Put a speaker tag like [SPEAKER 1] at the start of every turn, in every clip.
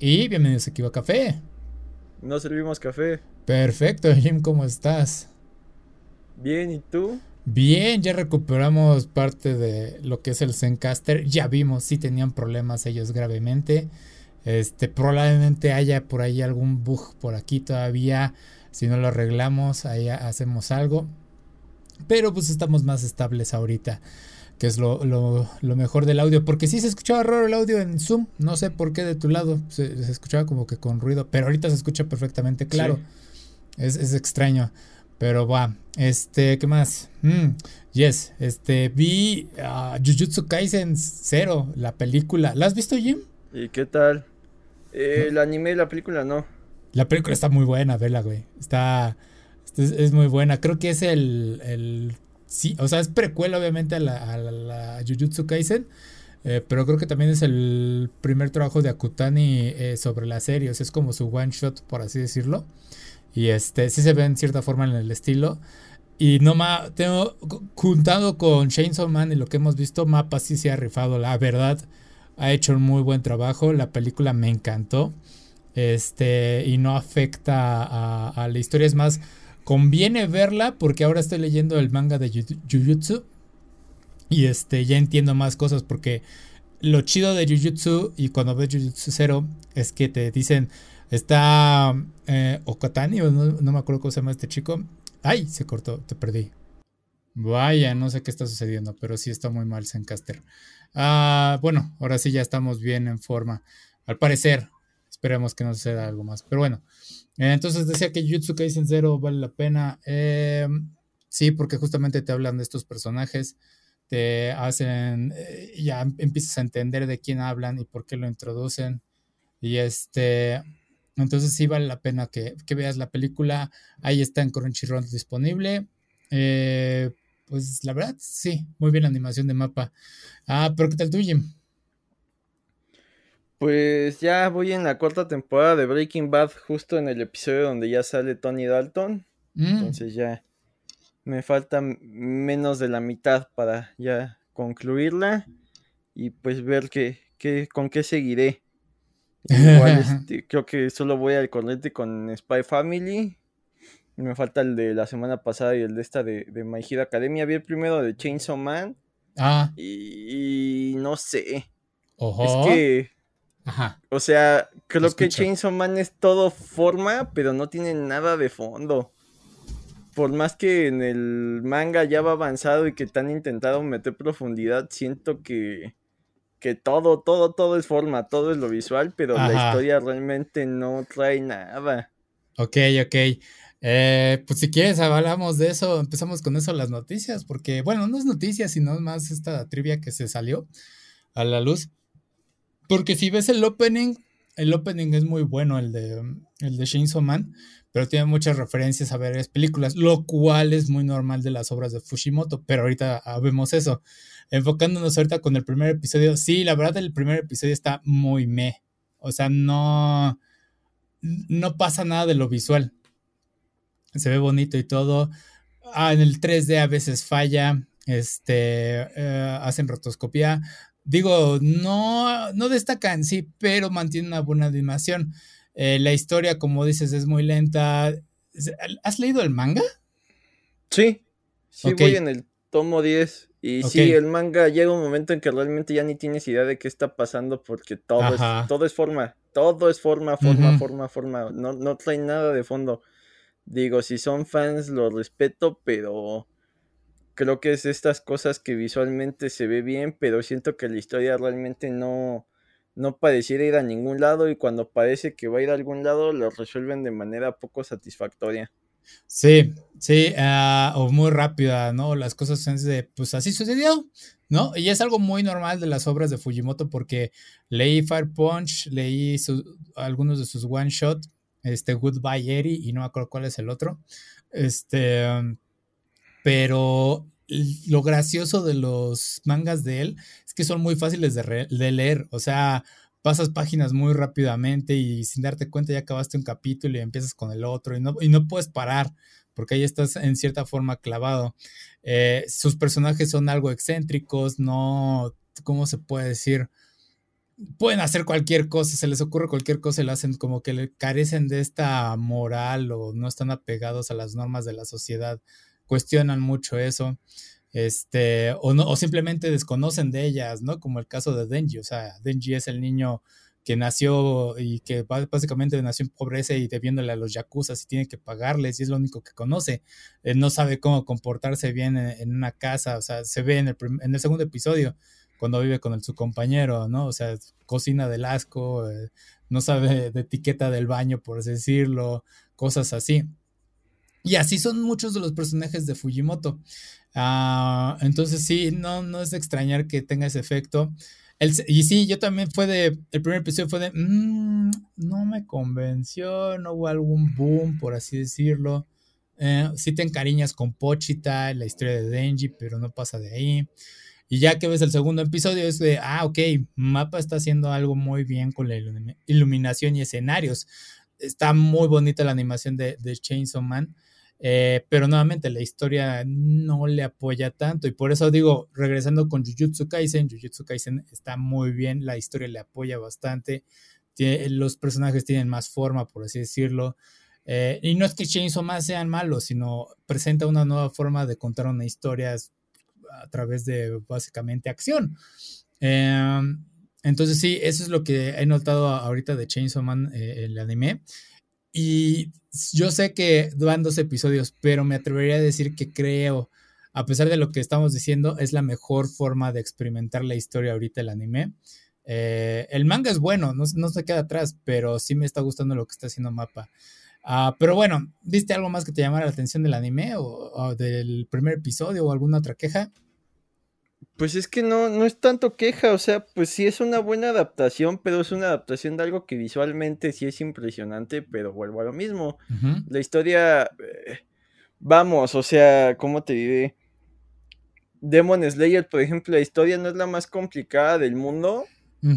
[SPEAKER 1] y bienvenidos aquí a Café.
[SPEAKER 2] No servimos café.
[SPEAKER 1] Perfecto, Jim, ¿cómo estás?
[SPEAKER 2] Bien, ¿y tú?
[SPEAKER 1] Bien, ya recuperamos parte de lo que es el Zencaster. Ya vimos si tenían problemas ellos gravemente. Este, probablemente haya por ahí algún bug por aquí todavía. Si no lo arreglamos, ahí hacemos algo. Pero pues estamos más estables ahorita. Que es lo, mejor del audio. Porque sí se escuchaba raro el audio en Zoom. No sé por qué de tu lado. Se, escuchaba como que con ruido. Pero ahorita se escucha perfectamente claro. Es, extraño. Pero va. Este, ¿qué más? Mm, yes. Este, vi Jujutsu Kaisen 0, la película. ¿La has visto, Jim?
[SPEAKER 2] ¿Y qué tal? Eh, El anime y la película no.
[SPEAKER 1] La película está muy buena, vela, güey. Está, es, muy buena. Creo que es el, el, sí, o sea, es precuela obviamente a la, a la, Jujutsu Kaisen. Eh, pero creo que también es el primer trabajo de Akutani eh, sobre la serie. O sea, es como su one shot, por así decirlo. Y este, sí se ve en cierta forma en el estilo. Y no ma, tengo, juntado con Chainsaw Man y lo que hemos visto, Mapa sí se ha rifado, la verdad ha hecho un muy buen trabajo. La película me encantó. Este, y no afecta a, la historia. Es más, conviene verla porque ahora estoy leyendo el manga de Jujutsu. Y este, ya entiendo más cosas porque lo chido de Jujutsu y cuando ves Jujutsu Zero es que te dicen, está eh, Okatani, o no, me acuerdo cómo se llama este chico. Ay, se cortó, te perdí. Vaya, no sé qué está sucediendo, pero sí está muy mal Zencaster. Ah, bueno, ahora sí ya estamos bien en forma. Al parecer, esperemos que no suceda algo más. Pero bueno, eh, entonces decía que Jutsu Kaisen Zero vale la pena. Eh, sí, porque justamente te hablan de estos personajes, te hacen, eh, ya empiezas a entender de quién hablan y por qué lo introducen. Y este, entonces sí vale la pena que, que veas la película. Ahí está en Crunchyroll disponible. Pues la verdad, sí, muy bien la animación de mapa. Ah, pero ¿qué tal tú, Jim?
[SPEAKER 2] Pues ya voy en la cuarta temporada de Breaking Bad, justo en el episodio donde ya sale Tony Dalton. Mm. Entonces ya me falta menos de la mitad para ya concluirla y pues ver qué, qué, con qué seguiré. Igual este, creo que solo voy al corriente con Spy Family me falta el de la semana pasada y el de esta de, de My Hero Academia. Vi el primero de Chainsaw Man. Ah. Y, no sé. Ojo. Es que. Ajá. O sea, creo que Chainsaw Man es todo forma, pero no tiene nada de fondo. Por más que en el manga ya va avanzado y que te han intentado meter profundidad, siento que, que todo, todo, todo es forma, todo es lo visual, pero la historia realmente no trae nada.
[SPEAKER 1] Ok, ok. Eh, pues si quieres hablamos de eso, empezamos con eso las noticias, porque bueno, no es noticias, sino más esta trivia que se salió a la luz. Porque si ves el opening, el opening es muy bueno, el de, el de Shinzo Man, pero tiene muchas referencias a varias películas, lo cual es muy normal de las obras de Fushimoto, pero ahorita vemos eso. Enfocándonos ahorita con el primer episodio, sí, la verdad el primer episodio está muy meh, o sea, no, no pasa nada de lo visual se ve bonito y todo. Ah, en el 3D a veces falla, este, eh, hacen rotoscopía. Digo, no, no destacan, sí, pero mantiene una buena animación. Eh, la historia, como dices, es muy lenta. ¿Has leído el manga?
[SPEAKER 2] Sí, sí voy en el tomo 10. Y sí, el manga llega un momento en que realmente ya ni tienes idea de qué está pasando porque todo, es, todo es forma. Todo es forma, forma, forma, forma. No, no trae nada de fondo. Digo, si son fans lo respeto, pero creo que es estas cosas que visualmente se ve bien, pero siento que la historia realmente no, no pareciera ir a ningún lado y cuando parece que va a ir a algún lado lo resuelven de manera poco satisfactoria.
[SPEAKER 1] Sí, sí, ah, o muy rápida, ¿no? Las cosas son de, pues así sucedió, ¿no? Y es algo muy normal de las obras de Fujimoto porque leí Fire Punch, leí algunos de sus one shot este Goodbye Eri y no me acuerdo cuál es el otro. Este, pero lo gracioso de los mangas de él es que son muy fáciles de, leer, o sea, pasas páginas muy rápidamente y sin darte cuenta ya acabaste un capítulo y empiezas con el otro y no, y no puedes parar porque ahí estás en cierta forma clavado. Eh, sus personajes son algo excéntricos, no, ¿cómo se puede decir? pueden hacer cualquier cosa, se les ocurre cualquier cosa y lo hacen como que le carecen de esta moral o no están apegados a las normas de la sociedad, cuestionan mucho eso, este, o, no, o simplemente desconocen de ellas, ¿no? Como el caso de Denji, o sea, Denji es el niño que nació y que básicamente nació en pobreza y debiéndole a los yakuza y tiene que pagarles y es lo único que conoce. no sabe cómo comportarse bien en, una casa, o sea, se ve en el, en el segundo episodio cuando vive con su compañero, ¿no? O sea, cocina del asco, eh, no sabe de etiqueta del baño, por así decirlo, cosas así. Y así son muchos de los personajes de Fujimoto. Ah, entonces sí, no, no es de extrañar que tenga ese efecto. y sí, yo también fue de, el primer episodio fue de, mm, no me convenció, no hubo algún boom, por así decirlo. Eh, sí te encariñas con Pochita, la historia de Denji, pero no pasa de ahí. Y ya que ves el segundo episodio es de, ah, ok, Mapa está haciendo algo muy bien con la iluminación y escenarios. Está muy bonita la animación de, Chainsaw Man. Eh, pero nuevamente la historia no le apoya tanto y por eso digo, regresando con Jujutsu Kaisen, Jujutsu Kaisen está muy bien, la historia le apoya bastante, los personajes tienen más forma, por así decirlo, eh, y no es que Chainsaw Man sean malos, sino presenta una nueva forma de contar una historia a través de básicamente acción. Em, entonces sí, eso es lo que he notado ahorita de Chainsaw Man, eh, el anime. Y yo sé que van dos episodios, pero me atrevería a decir que creo, a pesar de lo que estamos diciendo, es la mejor forma de experimentar la historia ahorita el anime. Eh, el manga es bueno, no, no, se queda atrás, pero sí me está gustando lo que está haciendo Mapa. Ah, pero bueno, ¿viste algo más que te llamara la atención del anime o, del primer episodio o alguna otra queja?
[SPEAKER 2] Pues es que no, no es tanto queja, o sea, pues sí es una buena adaptación, pero es una adaptación de algo que visualmente sí es impresionante, pero vuelvo a lo mismo. La historia, eh, vamos, o sea, ¿cómo te diré? Demon Slayer, por ejemplo, la historia no es la más complicada del mundo,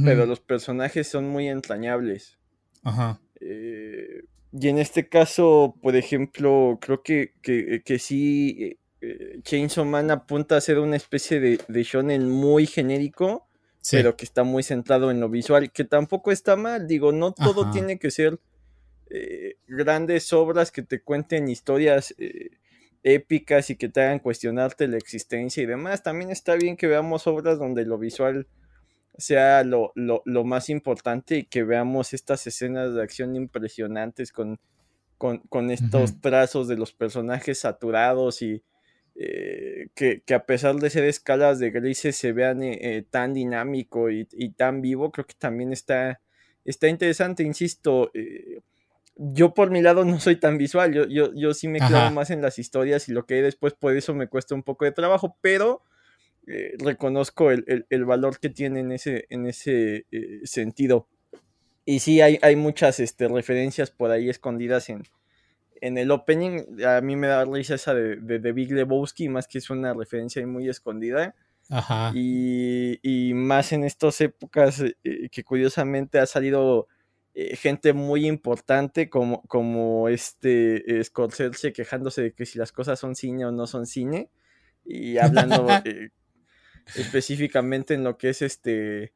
[SPEAKER 2] pero los personajes son muy entrañables. Ajá. Eh, y en este caso, por ejemplo, creo que, que, que sí, eh, Chainsaw Man apunta a ser una especie de, de shonen muy genérico, pero que está muy centrado en lo visual, que tampoco está mal. Digo, no todo tiene que ser eh, grandes obras que te cuenten historias épicas y que te hagan cuestionarte la existencia y demás. También está bien que veamos obras donde lo visual sea lo, lo, más importante y que veamos estas escenas de acción impresionantes con, con, estos trazos de los personajes saturados y eh, que, a pesar de ser escalas de grises se vean eh, eh, tan dinámico y, tan vivo, creo que también está, está interesante, insisto. yo por mi lado no soy tan visual, yo, yo, yo sí me clavo más en las historias y lo que hay después por eso me cuesta un poco de trabajo, pero eh, reconozco el, valor que tiene en ese, en ese eh, sentido. Y sí, hay, hay muchas este, referencias por ahí escondidas en, en el opening. A mí me da risa esa de, de, Big Lebowski, más que es una referencia muy escondida. Y, más en estas épocas eh, que curiosamente ha salido gente muy importante como, como este Scorsese quejándose de que si las cosas son cine o no son cine y hablando específicamente en lo que es este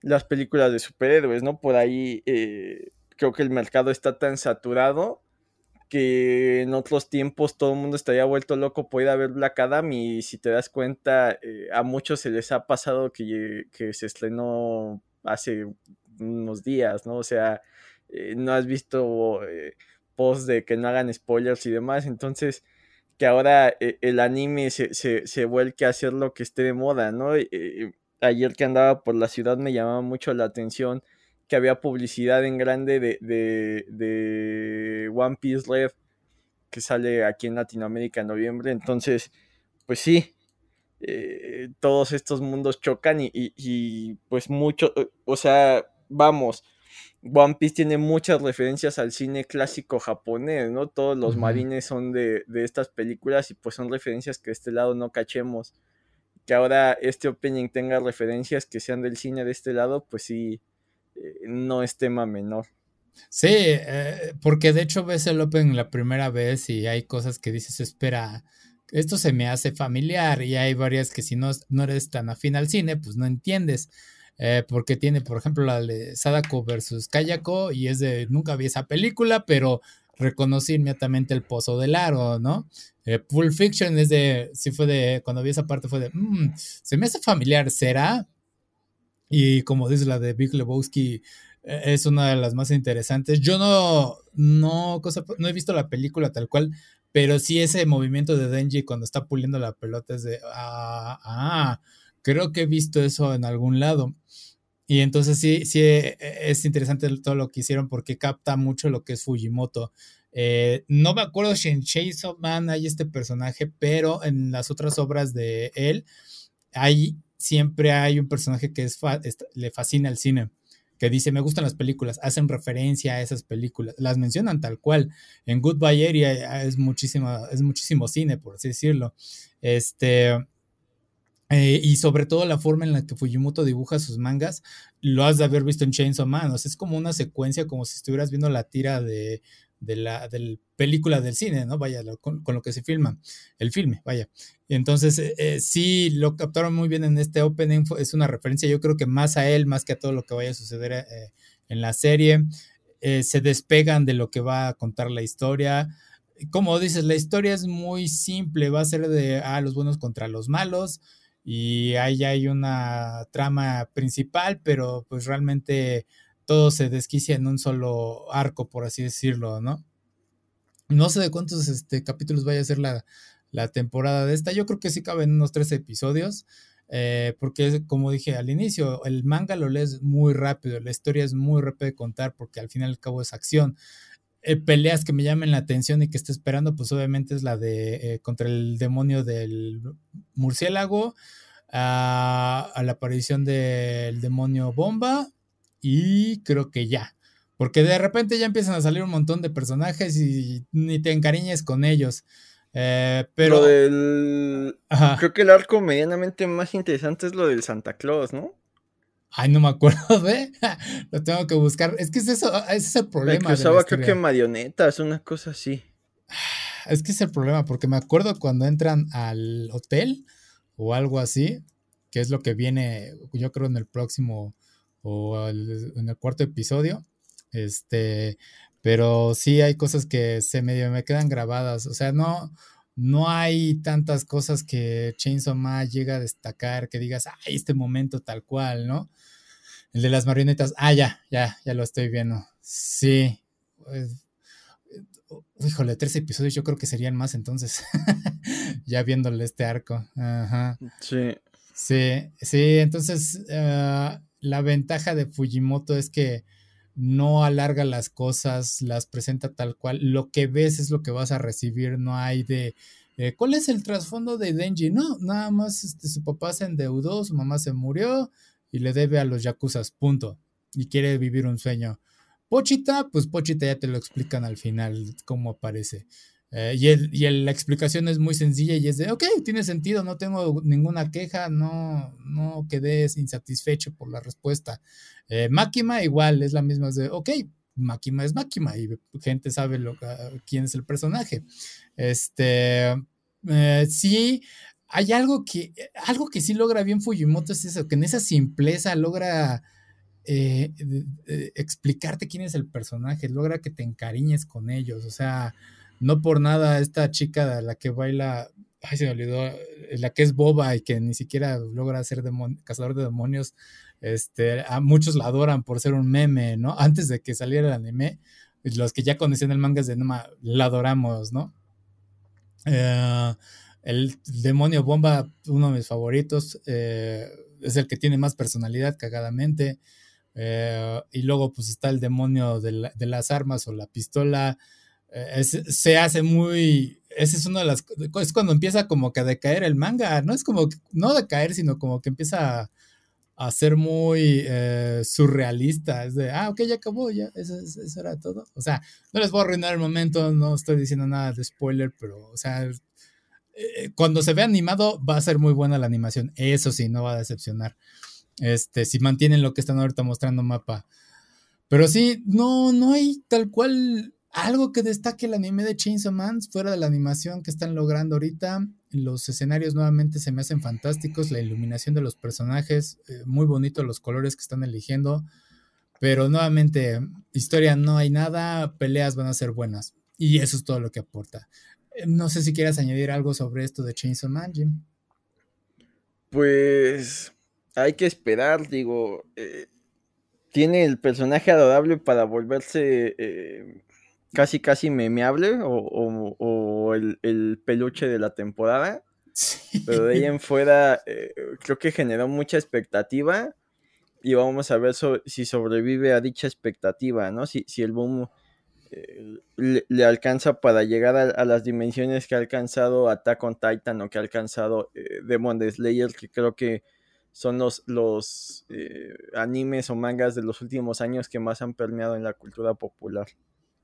[SPEAKER 2] las películas de superhéroes, ¿no? Por ahí eh, creo que el mercado está tan saturado que en otros tiempos todo el mundo estaría vuelto loco por ir a ver Black Adam y si te das cuenta eh, a muchos se les ha pasado que, que, se estrenó hace unos días, ¿no? O sea, eh, no has visto post de que no hagan spoilers y demás, entonces que ahora eh, el anime se, se, vuelque a hacer lo que esté de moda, ¿no? Eh, ayer que andaba por la ciudad me llamaba mucho la atención que había publicidad en grande de, de, One Piece Red que sale aquí en Latinoamérica en noviembre. Entonces, pues sí, eh, todos estos mundos chocan y, y pues mucho, o sea, vamos, One Piece tiene muchas referencias al cine clásico japonés, ¿no? Todos los marines son de, estas películas y pues son referencias que de este lado no cachemos. Que ahora este opening tenga referencias que sean del cine de este lado, pues sí, eh, no es tema menor.
[SPEAKER 1] Sí, eh, porque de hecho ves el opening la primera vez y hay cosas que dices, espera, esto se me hace familiar y hay varias que si no, no eres tan afín al cine, pues no entiendes. eh, porque tiene, por ejemplo, la de Sadako versus Kayako y es de, nunca vi esa película, pero reconocí inmediatamente el pozo del aro, ¿no? Eh, Pulp Fiction es de, sí fue de, cuando vi esa parte fue de, mm, se me hace familiar, ¿será? Y como dice la de Big Lebowski, eh, es una de las más interesantes. Yo no, no, cosa, no he visto la película tal cual, pero sí ese movimiento de Denji cuando está puliendo la pelota es de, ah, ah, creo que he visto eso en algún lado. Y entonces sí, sí e, e, es interesante todo lo que hicieron porque capta mucho lo que es Fujimoto. Eh, no me acuerdo si en Chainsaw Man hay este personaje, pero en las otras obras de él, hay, siempre hay un personaje que es le fascina el cine que dice, me gustan las películas, hacen referencia a esas películas, las mencionan tal cual. En Goodbye Area es, muchísima, es muchísimo cine, por así decirlo. Este, eh, y sobre todo la forma en la que Fujimoto dibuja sus mangas, lo has de haber visto en Chainsaw Man. O sea, es como una secuencia, como si estuvieras viendo la tira de, de la película del cine, ¿no? Vaya, con, lo que se filma, el filme, vaya. Entonces, eh, eh, sí, lo captaron muy bien en este opening, es una referencia, yo creo que más a él, más que a todo lo que vaya a suceder eh, en la serie. se despegan de lo que va a contar la historia. Como dices, la historia es muy simple, va a ser de ah, los buenos contra los malos y ahí hay una trama principal, pero pues realmente todo se desquicia en un solo arco, por así decirlo, ¿no? No sé de cuántos este, capítulos vaya a ser la, temporada de esta. Yo creo que sí caben unos tres episodios. Eh, porque como dije al inicio, el manga lo lees muy rápido, la historia es muy rápida de contar porque al fin y al cabo es acción. Eh, peleas que me llamen la atención y que esté esperando, pues obviamente es la de eh, contra el demonio del murciélago, a, la aparición del demonio bomba y creo que ya. Porque de repente ya empiezan a salir un montón de personajes y ni te encariñes con ellos. Eh, pero.
[SPEAKER 2] Creo que el arco medianamente más interesante es lo del Santa Claus, ¿no?
[SPEAKER 1] Ay, no me acuerdo, ¿ve? Lo tengo que buscar. Es que es eso, ese es el problema.
[SPEAKER 2] que usaba, creo que marionetas, una cosa así.
[SPEAKER 1] Es que es el problema, porque me acuerdo cuando entran al hotel o algo así, que es lo que viene, yo creo, en el próximo o en el cuarto episodio. Este, pero sí hay cosas que se medio me quedan grabadas. O sea, no, no hay tantas cosas que Chainsaw Man llega a destacar que digas, ay, este momento tal cual, ¿no? El de las marionetas, ah, ya, ya, ya lo estoy viendo. Sí. Pues, híjole, tres episodios yo creo que serían más entonces. ya viéndole este arco. Ajá.
[SPEAKER 2] Sí.
[SPEAKER 1] Sí, sí, entonces ah, la ventaja de Fujimoto es que no alarga las cosas, las presenta tal cual. Lo que ves es lo que vas a recibir, no hay de... Eh, ¿Cuál es el trasfondo de Denji? No, nada más este, su papá se endeudó, su mamá se murió y le debe a los yakuzas, punto. Y quiere vivir un sueño. Pochita, pues Pochita ya te lo explican al final cómo aparece. Eh, y, el, y la explicación es muy sencilla y es de, ok, tiene sentido, no tengo ninguna queja, no, no quedé insatisfecho por la respuesta. Eh, Máquima igual es la misma, es de, ok, Máquima es Máquima y gente sabe lo, quién es el personaje. Este, eh, sí, hay algo que, algo que sí logra bien Fujimoto es eso, que en esa simpleza logra... explicarte quién es el personaje, logra que te encariñes con ellos, o sea, no por nada esta chica la que baila, ay, se me olvidó, eh, la que es boba y que ni siquiera logra ser cazador de demonios, este, a muchos la adoran por ser un meme, ¿no? Antes de que saliera el anime, los que ya conocían el manga es de, no, la adoramos, ¿no? Eh, el demonio bomba, uno de mis favoritos, eh, es el que tiene más personalidad, cagadamente. y luego, pues está el demonio de, de las armas o la pistola eh, se hace muy, esa es una de las, es cuando empieza como que a decaer el manga, no es como, no decaer, sino como que empieza a, ser muy eh, surrealista, es de, ah, ok, ya acabó, ya, eso, era todo. O sea, no les voy a arruinar el momento, no estoy diciendo nada de spoiler, pero, o sea, eh, cuando se ve animado va a ser muy buena la animación, eso sí, no va a decepcionar. Este, si mantienen lo que están ahorita mostrando mapa. Pero sí, no, no hay tal cual algo que destaque el anime de Chainsaw Man, fuera de la animación que están logrando ahorita, los escenarios nuevamente se me hacen fantásticos, la iluminación de los personajes, eh, muy bonito los colores que están eligiendo, pero nuevamente, historia no hay nada, peleas van a ser buenas, y eso es todo lo que aporta. Eh, no sé si quieras añadir algo sobre esto de Chainsaw Man, Jim.
[SPEAKER 2] Pues hay que esperar, digo, eh, tiene el personaje adorable para volverse casi, casi memeable o, o, el, peluche de la temporada. Pero de ahí en fuera, eh, creo que generó mucha expectativa y vamos a ver si sobrevive a dicha expectativa, ¿no? Si, si el boom eh, le, alcanza para llegar a, las dimensiones que ha alcanzado Attack on Titan o que ha alcanzado eh, Demon Slayer, que creo que son los, los animes o mangas de los últimos años que más han permeado en la cultura popular.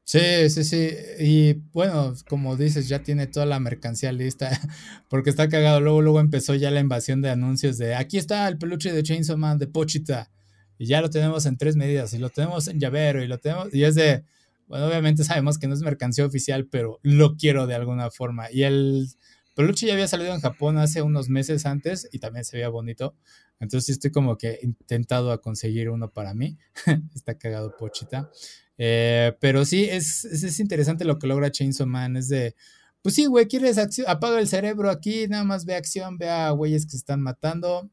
[SPEAKER 1] Sí, sí, sí. Y bueno, como dices, ya tiene toda la mercancía lista, porque está cagado. Luego, luego empezó ya la invasión de anuncios de aquí está el peluche de Chainsaw Man de Pochita. Y ya lo tenemos en tres medidas, y lo tenemos en llavero, y lo tenemos, y es de, bueno, obviamente sabemos que no es mercancía oficial, pero lo quiero de alguna forma. Y el peluche ya había salido en Japón hace unos meses antes y también se veía bonito. Entonces estoy como que intentado a conseguir uno para mí. está cagado Pochita. Eh, pero sí, es, es, interesante lo que logra Chainsaw Man. Es de, pues sí, güey, quieres acción, apaga el cerebro aquí, nada más ve acción, ve a güeyes que se están matando.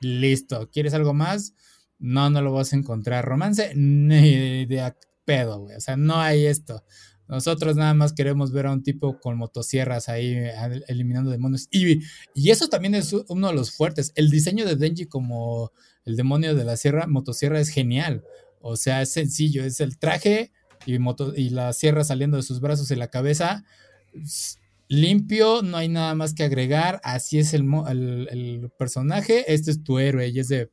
[SPEAKER 1] Listo. ¿Quieres algo más? No, no lo vas a encontrar. Romance, ni de pedo, güey. O sea, no hay esto. Nosotros nada más queremos ver a un tipo con motosierras ahí eliminando demonios. Y, y, eso también es uno de los fuertes. El diseño de Denji como el demonio de la sierra, motosierra, es genial. O sea, es sencillo, es el traje y, y la sierra saliendo de sus brazos y la cabeza. Limpio, no hay nada más que agregar. Así es el, el, personaje. Este es tu héroe y es de.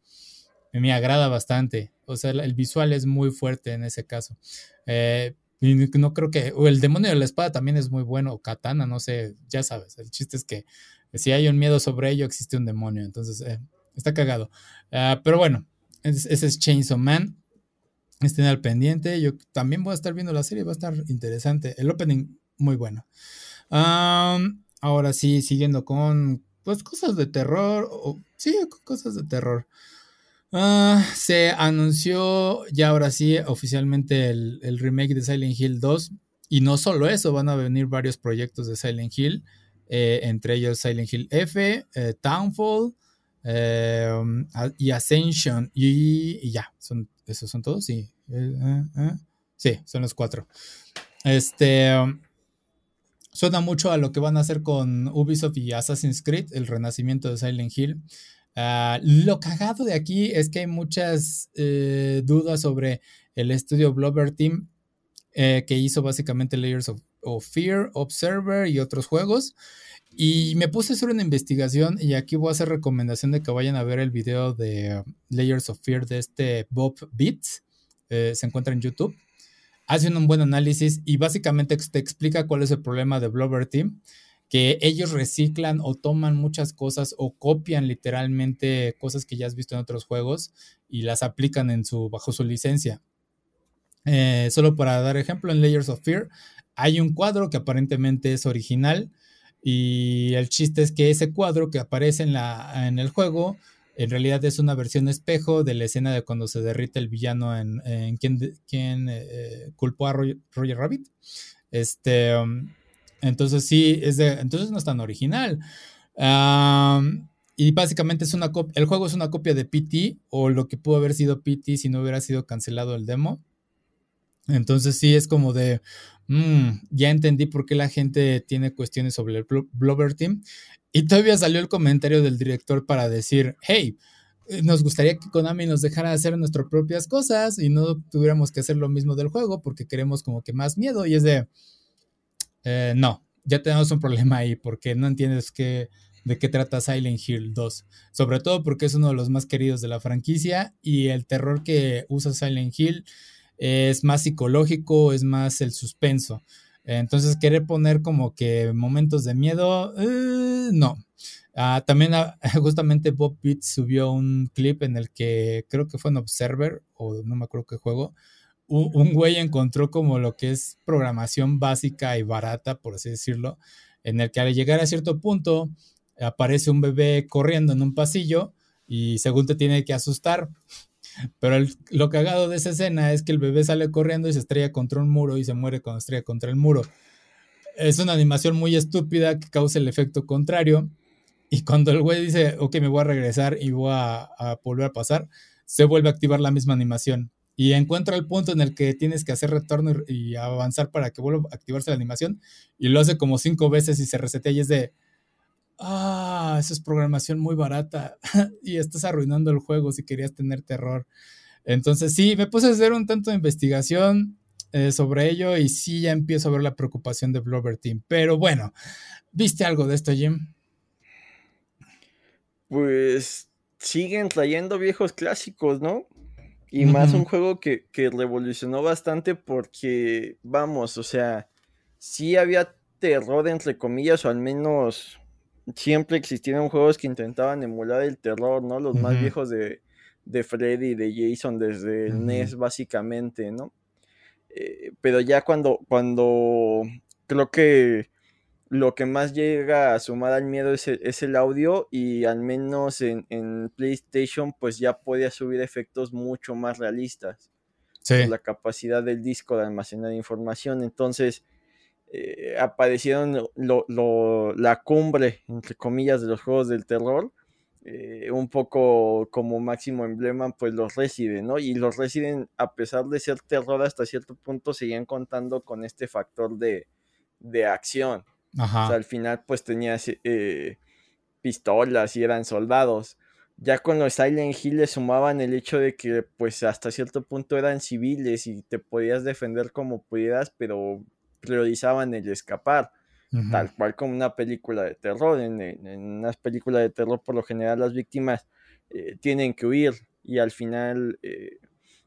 [SPEAKER 1] Me agrada bastante. O sea, el, visual es muy fuerte en ese caso. Eh, y no creo que. O el demonio de la espada también es muy bueno. O katana, no sé. Ya sabes. El chiste es que si hay un miedo sobre ello, existe un demonio. Entonces, eh, está cagado. Ah, pero bueno, ese es Chainsaw Man estén al pendiente. Yo también voy a estar viendo la serie, va a estar interesante. El opening, muy bueno. ahora sí, siguiendo con pues cosas de terror. O, sí, cosas de terror. Ah, se anunció ya ahora sí oficialmente el, remake de Silent Hill 2. Y no solo eso, van a venir varios proyectos de Silent Hill. Eh, entre ellos Silent Hill F, eh, Townfall eh, y Ascension. y ya, son ¿Esos son todos? Sí. Eh, eh, eh. Sí, son los cuatro. Este. Um, suena mucho a lo que van a hacer con Ubisoft y Assassin's Creed, el renacimiento de Silent Hill. Ah, lo cagado de aquí es que hay muchas dudas sobre el estudio Blobber Team que hizo básicamente Layers of, Fear, Observer y otros juegos. Y me puse a hacer una investigación y aquí voy a hacer recomendación de que vayan a ver el video de Layers of Fear de este Bob Beats. Eh, se encuentra en YouTube. Hacen un buen análisis y básicamente te explica cuál es el problema de Blobber Team. Que ellos reciclan o toman muchas cosas o copian literalmente cosas que ya has visto en otros juegos y las aplican bajo su licencia. Eh, solo para dar ejemplo, en Layers of Fear hay un cuadro que aparentemente es original y el chiste es que ese cuadro que aparece en, la, en el juego en realidad es una versión espejo de la escena de cuando se derrite el villano en, en eh, culpó a Roger, Rabbit. Este, um, entonces sí, es de, entonces no es tan original. y básicamente es una el juego es una copia de PT o lo que pudo haber sido PT si no hubiera sido cancelado el demo. Entonces sí es como de, Mm, ya entendí por qué la gente tiene cuestiones sobre el Blobber Team. Y todavía salió el comentario del director para decir, hey, eh, nos gustaría que Konami nos dejara hacer nuestras propias cosas y no tuviéramos que hacer lo mismo del juego porque queremos como que más miedo. Y es de, eh, no, ya tenemos un problema ahí porque no entiendes de qué trata Silent Hill 2. Sobre todo porque es uno de los más queridos de la franquicia y el terror que usa Silent Hill es más psicológico, es más el suspenso. Entonces, querer poner como que momentos de miedo, eh, no. Ah, también ah, justamente Bob Beats subió un clip en el que creo que fue en Observer, o no me acuerdo qué juego, un, güey encontró como lo que es programación básica y barata, por así decirlo, en el que al llegar a cierto punto aparece un bebé corriendo en un pasillo y según te tiene que asustar. Pero lo cagado de esa escena es que el bebé sale corriendo y se estrella contra un muro y se muere cuando estrella contra el muro. Es una animación muy estúpida que causa el efecto contrario. Y cuando el güey dice, ok, me voy a regresar y voy a volver a pasar, se vuelve a activar la misma animación y encuentra el punto en el que tienes que hacer retorno y, avanzar para que vuelva a activarse la animación y lo hace como cinco veces y se resetea y es de, ah, esa es programación muy barata y estás arruinando el juego si querías tener terror. Entonces sí, me puse a hacer un tanto de investigación eh, sobre ello y sí ya empiezo a ver la preocupación de Blover Team. Pero bueno, ¿viste algo de esto, Jim?
[SPEAKER 2] Pues siguen trayendo viejos clásicos, ¿no? Y más un juego que, revolucionó bastante porque, vamos, o sea, sí había terror entre comillas, o al menos siempre existieron juegos que intentaban emular el terror, ¿no? Los más viejos de, de Freddy, de Jason, desde el NES básicamente, ¿no? Eh, pero ya cuando, cuando creo que lo que más llega a sumar al miedo es el, audio y al menos en, PlayStation pues ya podía subir efectos mucho más realistas. Sí. la capacidad del disco de almacenar información. Entonces eh, aparecieron la cumbre, entre comillas, de los juegos del terror. Eh, un poco como máximo emblema, pues los Resident, ¿no? Y los Resident, a pesar de ser terror hasta cierto punto, seguían contando con este factor de, de acción. O sea, al final pues tenías eh, pistolas y eran soldados. Ya con los Silent Hill le sumaban el hecho de que pues hasta cierto punto eran civiles y te podías defender como pudieras, pero priorizaban el escapar. Tal cual como una película de terror. En, en, unas películas de terror por lo general las víctimas eh, tienen que huir y al final eh,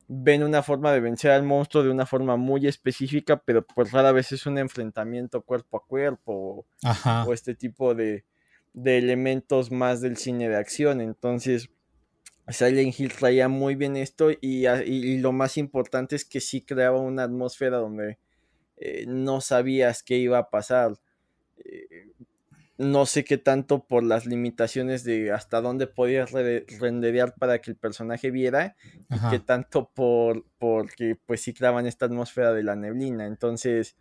[SPEAKER 2] ven una forma de vencer al monstruo de una forma muy específica, pero pues rara vez es un enfrentamiento cuerpo a cuerpo o este tipo de, elementos más del cine de acción. Entonces, Silent Hill traía muy bien esto y, lo más importante es que sí creaba una atmósfera donde eh, no sabías qué iba a pasar. Eh, no sé qué tanto por las limitaciones de hasta dónde podías renderear para que el personaje viera y qué tanto por porque pues sí creaban esta atmósfera de la neblina. Entonces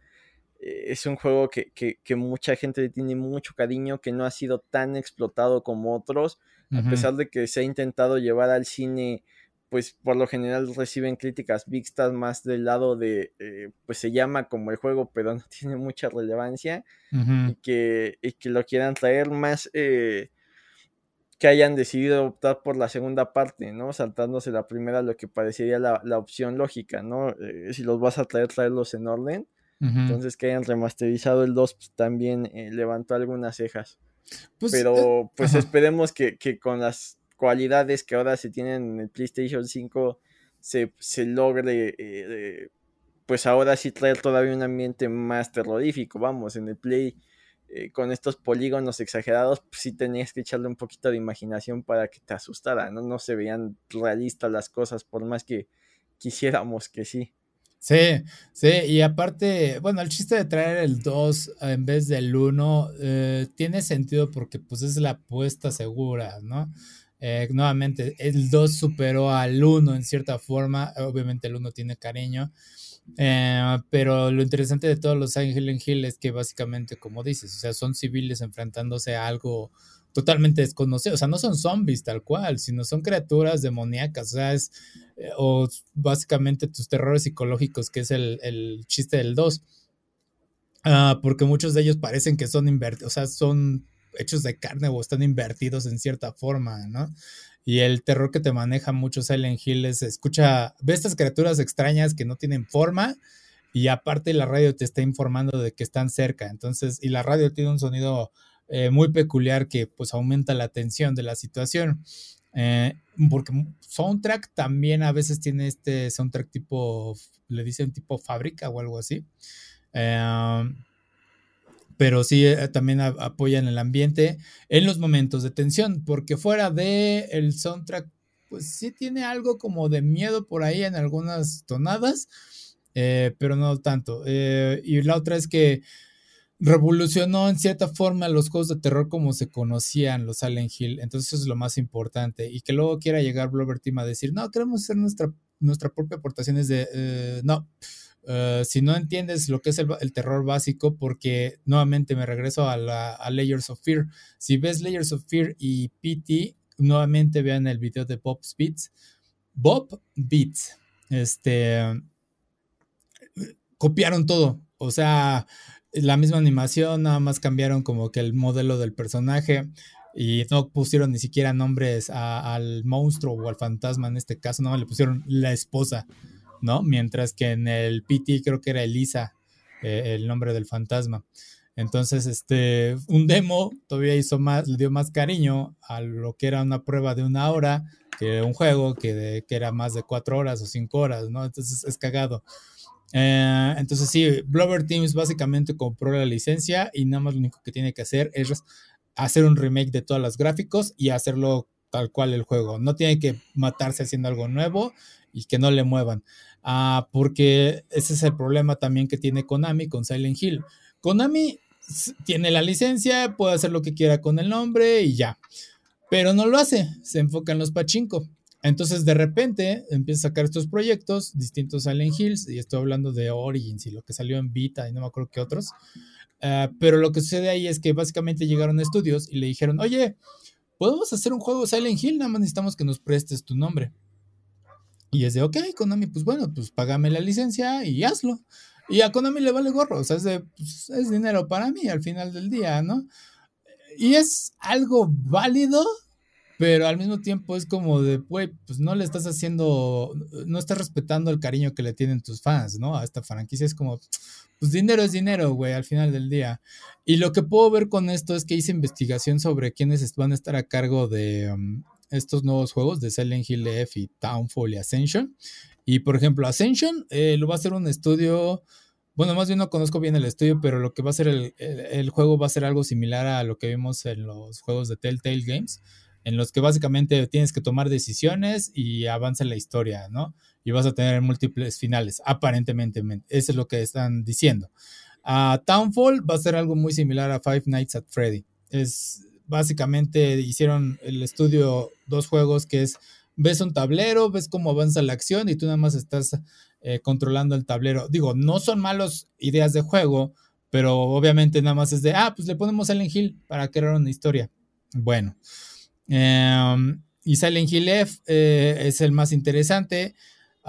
[SPEAKER 2] eh, es un juego que, mucha gente le tiene mucho cariño, que no ha sido tan explotado como otros, a pesar de que se ha intentado llevar al cine pues por lo general reciben críticas mixtas más del lado de, eh, pues se llama como el juego, pero no tiene mucha relevancia y, que, que lo quieran traer más, eh, que hayan decidido optar por la segunda parte, ¿no? Saltándose la primera, lo que parecería la, opción lógica, ¿no? Eh, si los vas a traer, traerlos en orden. Entonces que hayan remasterizado el 2 pues, también levantó algunas cejas. Pues, pero pues esperemos que, que con las cualidades que ahora se tienen en el PlayStation 5 se, logre, eh, pues ahora sí traer todavía un ambiente más terrorífico. Vamos, en el Play eh, con estos polígonos exagerados, pues sí tenías que echarle un poquito de imaginación para que te asustara, ¿no? No se veían realistas las cosas, por más que quisiéramos que sí.
[SPEAKER 1] Sí, sí, y aparte, bueno, el chiste de traer el 2 en vez del 1 eh, tiene sentido porque pues es la apuesta segura, ¿no? Eh, nuevamente, el 2 superó al 1 en cierta forma. Obviamente el 1 tiene cariño. Eh, pero lo interesante de todos los Silent Hill es que básicamente, como dices, o sea, son civiles enfrentándose a algo totalmente desconocido. O sea, no son zombies tal cual, sino son criaturas demoníacas. O sea, es. Eh, o básicamente tus terrores psicológicos, que es el, chiste del 2. Ah, porque muchos de ellos parecen que son invertidos, o sea, son hechos de carne o están invertidos en cierta forma, ¿no? Y el terror que te maneja mucho Silent Hill es, escucha, ve estas criaturas extrañas que no tienen forma y aparte la radio te está informando de que están cerca, entonces, y la radio tiene un sonido eh, muy peculiar que pues aumenta la tensión de la situación. Eh, porque soundtrack también a veces tiene este soundtrack tipo, le dicen tipo fábrica o algo así. Eh, pero sí eh, también apoyan el ambiente en los momentos de tensión, porque fuera de el soundtrack pues sí tiene algo como de miedo por ahí en algunas tonadas, eh, pero no tanto. Eh, y la otra es que revolucionó en cierta forma los juegos de terror como se conocían los Silent Hill. Entonces eso es lo más importante. Y que luego quiera llegar Blover Team a decir, no, queremos hacer nuestra, nuestra propia aportación. Es de, eh, no, eh, si no entiendes lo que es el, terror básico, porque nuevamente me regreso a, la, a Layers of Fear. Si ves Layers of Fear y PT, nuevamente vean el video de Bob Beats. Bob Beats, este, copiaron todo. O sea, la misma animación, nada más cambiaron como que el modelo del personaje y no pusieron ni siquiera nombres al monstruo o al fantasma en este caso, no le pusieron la esposa, ¿no? Mientras que en el PT creo que era Elisa, eh, el nombre del fantasma. Entonces, este, un demo todavía hizo más, le dio más cariño a lo que era una prueba de una hora que un juego que, que era más de cuatro horas o cinco horas, ¿no? Entonces es cagado. Eh, entonces sí, Blover Teams básicamente compró la licencia y nada más lo único que tiene que hacer es hacer un remake de todos los gráficos y hacerlo tal cual el juego. No tiene que matarse haciendo algo nuevo y que no le muevan. Ah, porque ese es el problema también que tiene Konami con Silent Hill. Konami tiene la licencia, puede hacer lo que quiera con el nombre y ya. Pero no lo hace, se enfoca en los pachinko. Entonces, de repente, empieza a sacar estos proyectos, distintos Silent Hills, y estoy hablando de Origins y lo que salió en Vita y no me acuerdo qué otros. Ah, pero lo que sucede ahí es que básicamente llegaron estudios y le dijeron, oye, podemos hacer un juego Silent Hill, nada más necesitamos que nos prestes tu nombre. Y es de, ok, Konami, pues bueno, pues págame la licencia y hazlo. Y a Konami le vale gorro, o sea, es, de, pues, es dinero para mí al final del día, ¿no? Y es algo válido pero al mismo tiempo es como de, güey, pues no le estás haciendo, no estás respetando el cariño que le tienen tus fans, ¿no? A esta franquicia es como, pues dinero es dinero, güey, al final del día. Y lo que puedo ver con esto es que hice investigación sobre quiénes van a estar a cargo de um, estos nuevos juegos de Silent Hill F y Townfall y Ascension. Y por ejemplo, Ascension eh, lo va a hacer un estudio. Bueno, más bien no conozco bien el estudio, pero lo que va a ser el, el, juego va a ser algo similar a lo que vimos en los juegos de Telltale Games en los que básicamente tienes que tomar decisiones y avanza la historia, ¿no? Y vas a tener múltiples finales, aparentemente. Eso es lo que están diciendo. Uh, Townfall va a ser algo muy similar a Five Nights at Freddy. Es básicamente hicieron el estudio dos juegos que es ves un tablero, ves cómo avanza la acción y tú nada más estás eh, controlando el tablero. Digo, no son malas ideas de juego, pero obviamente nada más es de, ah, pues le ponemos Silent Hill para crear una historia. Bueno, Em, y Silent Hill F eh, es el más interesante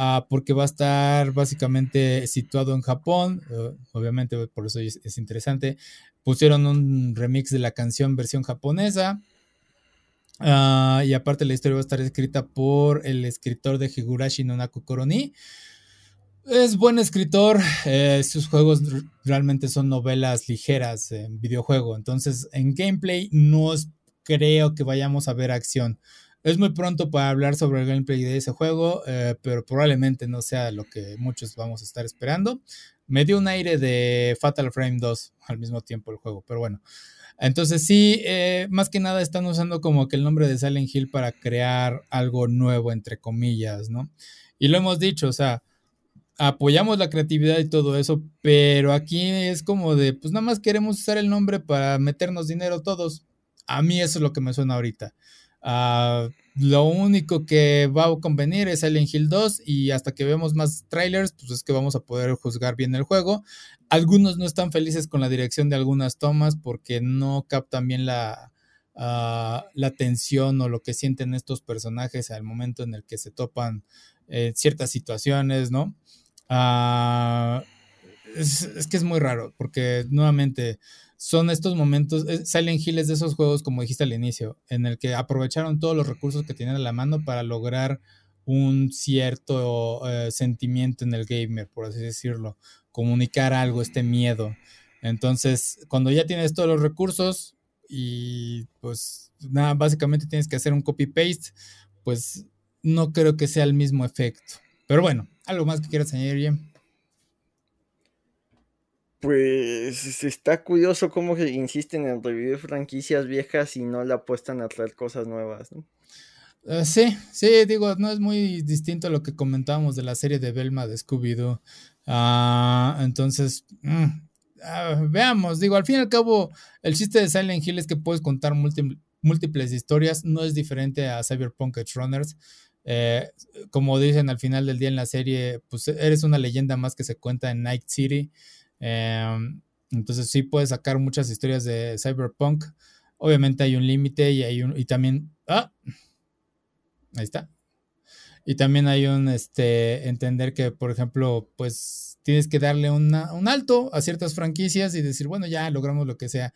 [SPEAKER 1] ah, porque va a estar básicamente situado en Japón. Eh, obviamente, por eso es, interesante. Pusieron un remix de la canción versión japonesa. Ah, y aparte la historia va a estar escrita por el escritor de Higurashi no Naku Koroni. Es buen escritor, eh, sus juegos realmente son novelas ligeras en videojuego, entonces en gameplay no creo que vayamos a ver acción. Es muy pronto para hablar sobre el gameplay de ese juego, eh, pero probablemente no sea lo que muchos vamos a estar esperando. Me dio un aire de Fatal Frame 2 al mismo tiempo el juego, pero bueno. Entonces sí, eh, más que nada están usando como que el nombre de Silent Hill para crear algo nuevo, entre comillas, ¿no? Y lo hemos dicho, o sea, apoyamos la creatividad y todo eso, pero aquí es como de, pues nada más queremos usar el nombre para meternos dinero todos. A mí eso es lo que me suena ahorita. Ah, lo único que va a convenir es Silent Hill 2 y hasta que vemos más trailers, pues es que vamos a poder juzgar bien el juego. Algunos no están felices con la dirección de algunas tomas porque no captan bien la, uh, la tensión o lo que sienten estos personajes al momento en el que se topan eh, ciertas situaciones, ¿no? Ah, es que es muy raro porque nuevamente son estos momentos, eh, Silent Hill de esos juegos, como dijiste al inicio, en el que aprovecharon todos los recursos que tenían a la mano para lograr un cierto eh, sentimiento en el gamer, por así decirlo, comunicar algo, este miedo. Entonces, cuando ya tienes todos los recursos y pues nada, básicamente tienes que hacer un copy-paste, pues no creo que sea el mismo efecto. Pero bueno, algo más que quieras añadir, Jim.
[SPEAKER 2] Pues está curioso cómo insisten en revivir franquicias viejas y no le apuestan a traer cosas nuevas.
[SPEAKER 1] Eh, sí, sí, digo, no es muy distinto a lo que comentábamos de la serie de Belma de Scooby-Doo. Ah, entonces, mm, ah, veamos, digo, al fin y al cabo, el chiste de Silent Hill es que puedes contar múltiples historias, no es diferente a Cyberpunk Edge Runners. Eh, como dicen al final del día en la serie, pues eres una leyenda más que se cuenta en Night City. Em, entonces sí puedes sacar muchas historias de Cyberpunk. Obviamente hay un límite y hay un y también ah, ahí está. Y también hay un este entender que, por ejemplo, pues tienes que darle un alto a ciertas franquicias y decir, bueno, ya logramos lo que sea.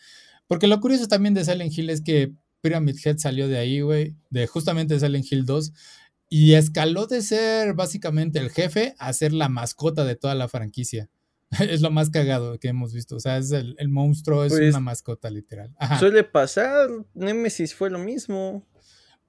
[SPEAKER 1] Porque lo curioso también de Silent Hill es que Pyramid Head salió de ahí, güey, de justamente Silent Hill 2 y escaló de ser básicamente el jefe a ser la mascota de toda la franquicia. es lo más cagado que hemos visto. O sea, es el, monstruo es pues una mascota literal.
[SPEAKER 2] Suele pasar. Nemesis fue lo mismo.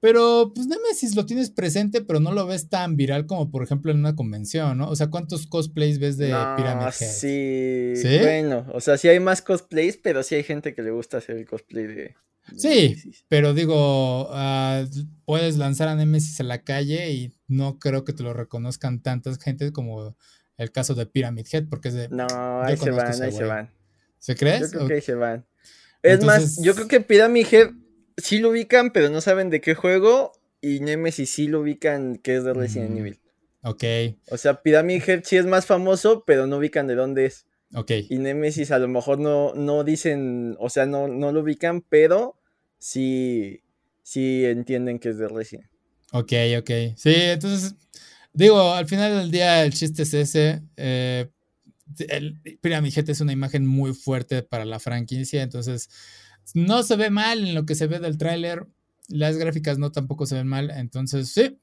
[SPEAKER 1] Pero, pues Nemesis lo tienes presente, pero no lo ves tan viral como, por ejemplo, en una convención, ¿no? O sea, ¿cuántos cosplays ves de Pyramid Head?
[SPEAKER 2] Sí. sí. Bueno, o sea, sí hay más cosplays, pero sí hay gente que le gusta hacer el cosplay de.
[SPEAKER 1] Sí, pero digo, ah, puedes lanzar a Nemesis a la calle y no creo que te lo reconozcan tantas gente como el caso de Pyramid Head, porque es de.
[SPEAKER 2] No, ahí se van, ahí se van.
[SPEAKER 1] ¿Se crees?
[SPEAKER 2] Yo creo que ahí se van. Es más, yo creo que Pyramid Head sí lo ubican, pero no saben de qué juego. Y Nemesis sí lo ubican, que es de Resident mm, Evil.
[SPEAKER 1] Ok.
[SPEAKER 2] O sea, Pyramid Head sí es más famoso, pero no ubican de dónde es.
[SPEAKER 1] Ok.
[SPEAKER 2] Y Nemesis a lo mejor no, no dicen, o sea, no, no lo ubican, pero sí, sí entienden que es de Resident.
[SPEAKER 1] Ok, ok. Sí, entonces, digo, al final del día el chiste es ese. Eh, el Pyramid es una imagen muy fuerte para la franquicia, entonces no se ve mal en lo que se ve del tráiler. Las gráficas no tampoco se ven mal. Entonces, sí.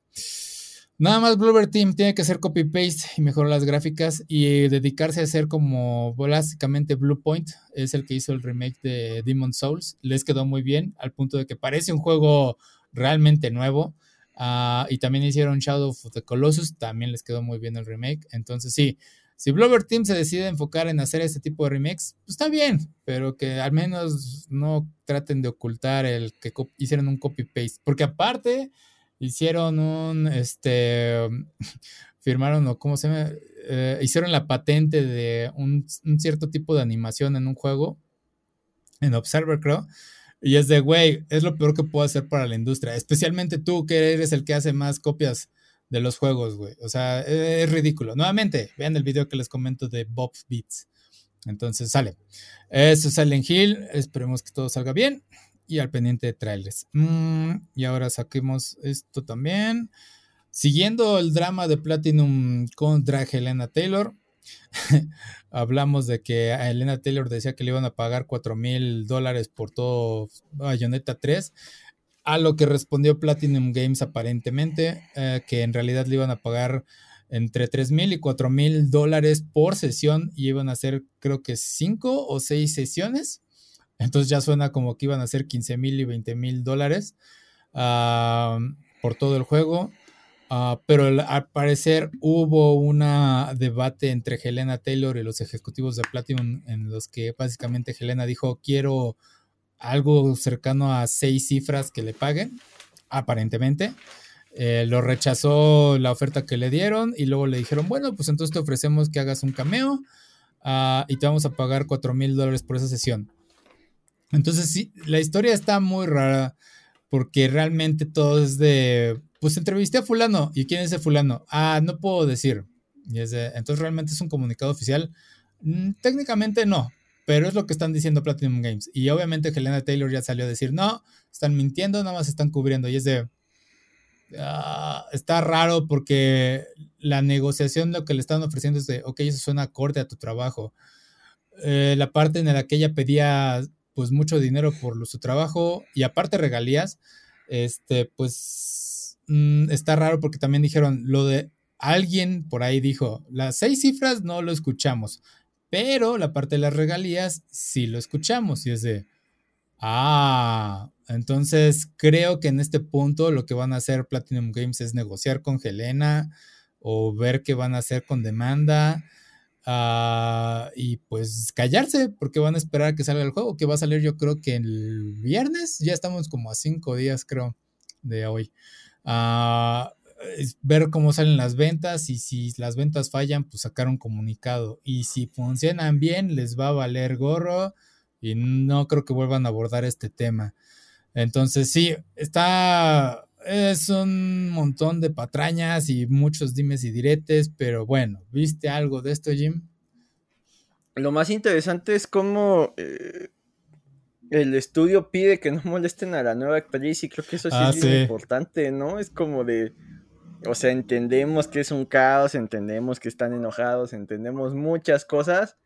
[SPEAKER 1] Nada más Bloober Team tiene que hacer copy-paste y mejorar las gráficas y dedicarse a hacer como básicamente Bluepoint. Es el que hizo el remake de Demon Souls. Les quedó muy bien al punto de que parece un juego realmente nuevo. Ah, y también hicieron Shadow of the Colossus. También les quedó muy bien el remake. Entonces sí, si Blover Team se decide enfocar en hacer este tipo de remakes, pues está bien, pero que al menos no traten de ocultar el que hicieron un copy-paste. Porque aparte, hicieron un, este, firmaron o cómo se llama, eh, hicieron la patente de un, un, cierto tipo de animación en un juego, en Observer creo, y es de, güey, es lo peor que puedo hacer para la industria, especialmente tú que eres el que hace más copias de los juegos, güey. O sea, e-, es, ridículo. Nuevamente, vean el video que les comento de Bob's Beats. Entonces sale. Eso sale en Hill. Esperemos que todo salga bien. Y al pendiente de trailers. Mm, y ahora saquemos esto también. Siguiendo el drama de Platinum contra Helena Taylor. hablamos de que a Helena Taylor decía que le iban a pagar 4 mil dólares por todo Bayonetta 3 a lo que respondió Platinum Games aparentemente, eh, que en realidad le iban a pagar entre 3 mil y 4 mil dólares por sesión y iban a hacer creo que 5 o 6 sesiones. Entonces ya suena como que iban a ser 15 mil y 20 mil dólares ah, por todo el juego. Ah, pero al parecer hubo un debate entre Helena Taylor y los ejecutivos de Platinum en los que básicamente Helena dijo quiero algo cercano a seis cifras que le paguen, aparentemente. Eh, lo rechazó la oferta que le dieron y luego le dijeron, bueno, pues entonces te ofrecemos que hagas un cameo ah, y te vamos a pagar cuatro mil dólares por esa sesión. Entonces sí, la historia está muy rara porque realmente todo es de, pues entrevisté a fulano y quién es ese fulano. Ah, no puedo decir. Y es entonces realmente es un comunicado oficial. Mm, técnicamente no, pero es lo que están diciendo Platinum Games. Y obviamente Helena Taylor ya salió a decir, no, están mintiendo, nada más están cubriendo. Y es de... Ah, está raro porque la negociación lo que le están ofreciendo es de, ok, eso suena acorde a tu trabajo. Eh, la parte en la que ella pedía pues mucho dinero por su trabajo y aparte regalías, este, pues mm, está raro porque también dijeron lo de alguien por ahí dijo, las seis cifras no lo escuchamos, pero la parte de las regalías sí lo escuchamos y es de, ah, entonces creo que en este punto lo que van a hacer Platinum Games es negociar con Helena o ver qué van a hacer con demanda. Ah, y pues callarse porque van a esperar a que salga el juego que va a salir yo creo que el viernes ya estamos como a cinco días creo de hoy a ver cómo salen las ventas y si las ventas fallan, pues sacar un comunicado. Y si funcionan bien, les va a valer gorro y no creo que vuelvan a abordar este tema. Entonces sí, está, es un montón de patrañas y muchos dimes y diretes, pero bueno, ¿viste algo de esto, Jim?
[SPEAKER 2] Lo más interesante es cómo eh, el estudio pide que no molesten a la nueva actriz y creo que eso sí ah, es importante, ¿no? Es como de, o sea, entendemos que es un caos, entendemos que están enojados, entendemos muchas cosas,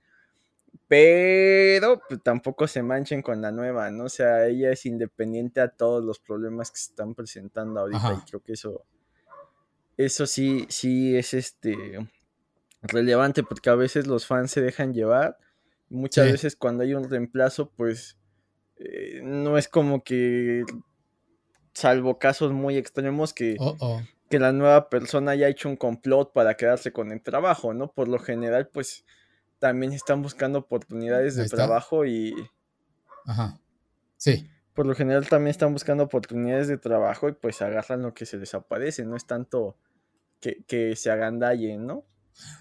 [SPEAKER 2] pero pues, tampoco se manchen con la nueva, ¿no? O sea, ella es independiente a todos los problemas que se están presentando ahorita y creo que eso, eso sí, sí es este relevante porque a veces los fans se dejan llevar. Muchas veces cuando hay un reemplazo, pues eh, no es como que, salvo casos muy extremos, que, que la nueva persona haya hecho un complot para quedarse con el trabajo, ¿no? Por lo general, pues también están buscando oportunidades de trabajo y...
[SPEAKER 1] Ajá. Sí.
[SPEAKER 2] Por lo general también están buscando oportunidades de trabajo y pues agarran lo que se les aparece, no es tanto que, que se agandallen, ¿no?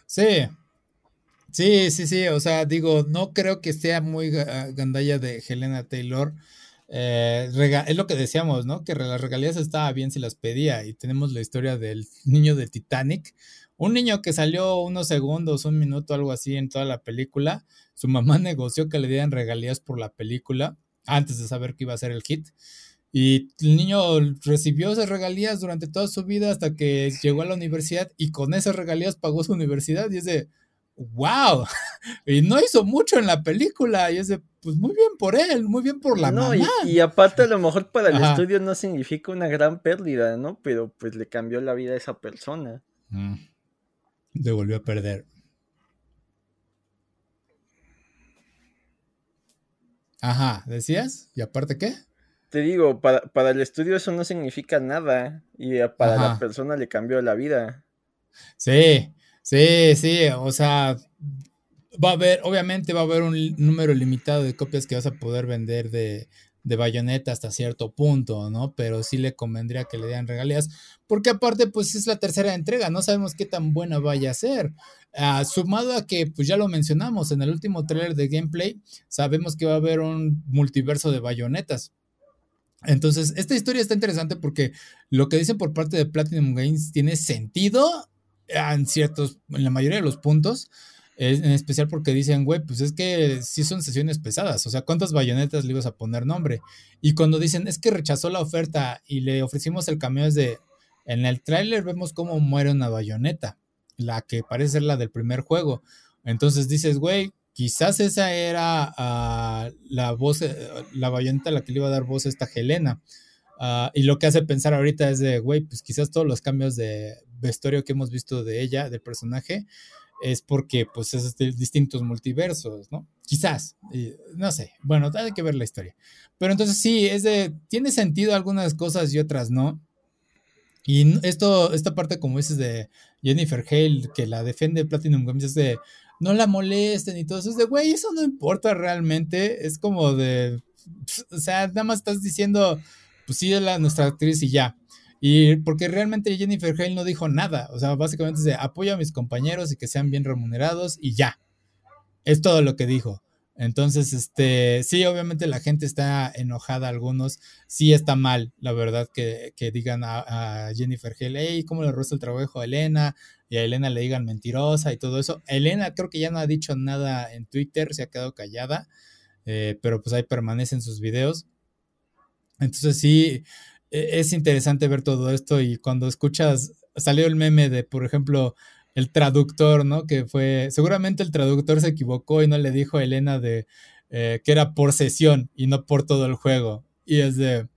[SPEAKER 1] Sí, Sí, sí, sí, o sea, digo, no creo que sea muy gandalla de Helena Taylor. Eh, es lo que decíamos, ¿no? Que las regalías estaba bien si las pedía y tenemos la historia del niño de Titanic, un niño que salió unos segundos, un minuto, algo así en toda la película. Su mamá negoció que le dieran regalías por la película antes de saber que iba a ser el hit. Y el niño recibió esas regalías durante toda su vida hasta que llegó a la universidad y con esas regalías pagó su universidad. Y es de, wow, y no hizo mucho en la película, y es de, pues muy bien por él, muy bien por la no, mamá.
[SPEAKER 2] Y, aparte a lo mejor para el estudio no significa una gran pérdida, ¿no? Pero pues le cambió la vida a esa persona. Mm.
[SPEAKER 1] Le volvió a perder. Ajá, ¿decías? ¿Y aparte qué?
[SPEAKER 2] Te digo, para, para el estudio eso no significa nada, y para la persona le cambió la vida.
[SPEAKER 1] Sí, Sí, sí, o sea, va a haber, obviamente va a haber un número limitado de copias que vas a poder vender de, de bayoneta hasta cierto punto, ¿no? Pero sí le convendría que le dieran regalías, porque aparte, pues es la tercera entrega, no sabemos qué tan buena vaya a ser. Ah, sumado a que, pues ya lo mencionamos, en el último trailer de gameplay, sabemos que va a haber un multiverso de bayonetas. Entonces, esta historia está interesante porque lo que dicen por parte de Platinum Games tiene sentido en ciertos, en la mayoría de los puntos, en especial porque dicen, güey, pues es que sí son sesiones pesadas, o sea, ¿cuántas bayonetas le ibas a poner nombre? Y cuando dicen, es que rechazó la oferta y le ofrecimos el es de, en el tráiler vemos cómo muere una bayoneta, la que parece ser la del primer juego. Entonces dices, güey, quizás esa era ah, la voz, eh, la bayoneta a la que le iba a dar voz a esta Helena. Ah, y lo que hace pensar ahorita es de, güey, pues quizás todos los cambios de vestuario que hemos visto de ella, del personaje, es porque pues es de distintos multiversos, ¿no? Quizás, no sé, bueno, hay que ver la historia. Pero entonces sí, es de, tiene sentido algunas cosas y otras no. Y esto, esta parte como dices de Jennifer Hale, que la defiende Platinum Games, es de, no la molesten y todo eso, es de, güey, eso no importa realmente, es como de, o sea, nada más estás diciendo pues sí, es la, nuestra actriz y ya. Y porque realmente Jennifer Hale no dijo nada. O sea, básicamente es de apoyo a mis compañeros y que sean bien remunerados y ya. Es todo lo que dijo. Entonces, este, sí, obviamente la gente está enojada, algunos, sí está mal, la verdad, que, digan a, Jennifer Hale, hey, ¿cómo le roza el trabajo a Elena? Y a Elena le digan mentirosa y todo eso. Elena creo que ya no ha dicho nada en Twitter, se ha quedado callada, eh, pero pues ahí permanecen sus videos. Entonces sí, es interesante ver todo esto y cuando escuchas, salió el meme de, por ejemplo, el traductor, ¿no? Que fue, seguramente el traductor se equivocó y no le dijo a Elena de eh, que era por sesión y no por todo el juego. Y es de,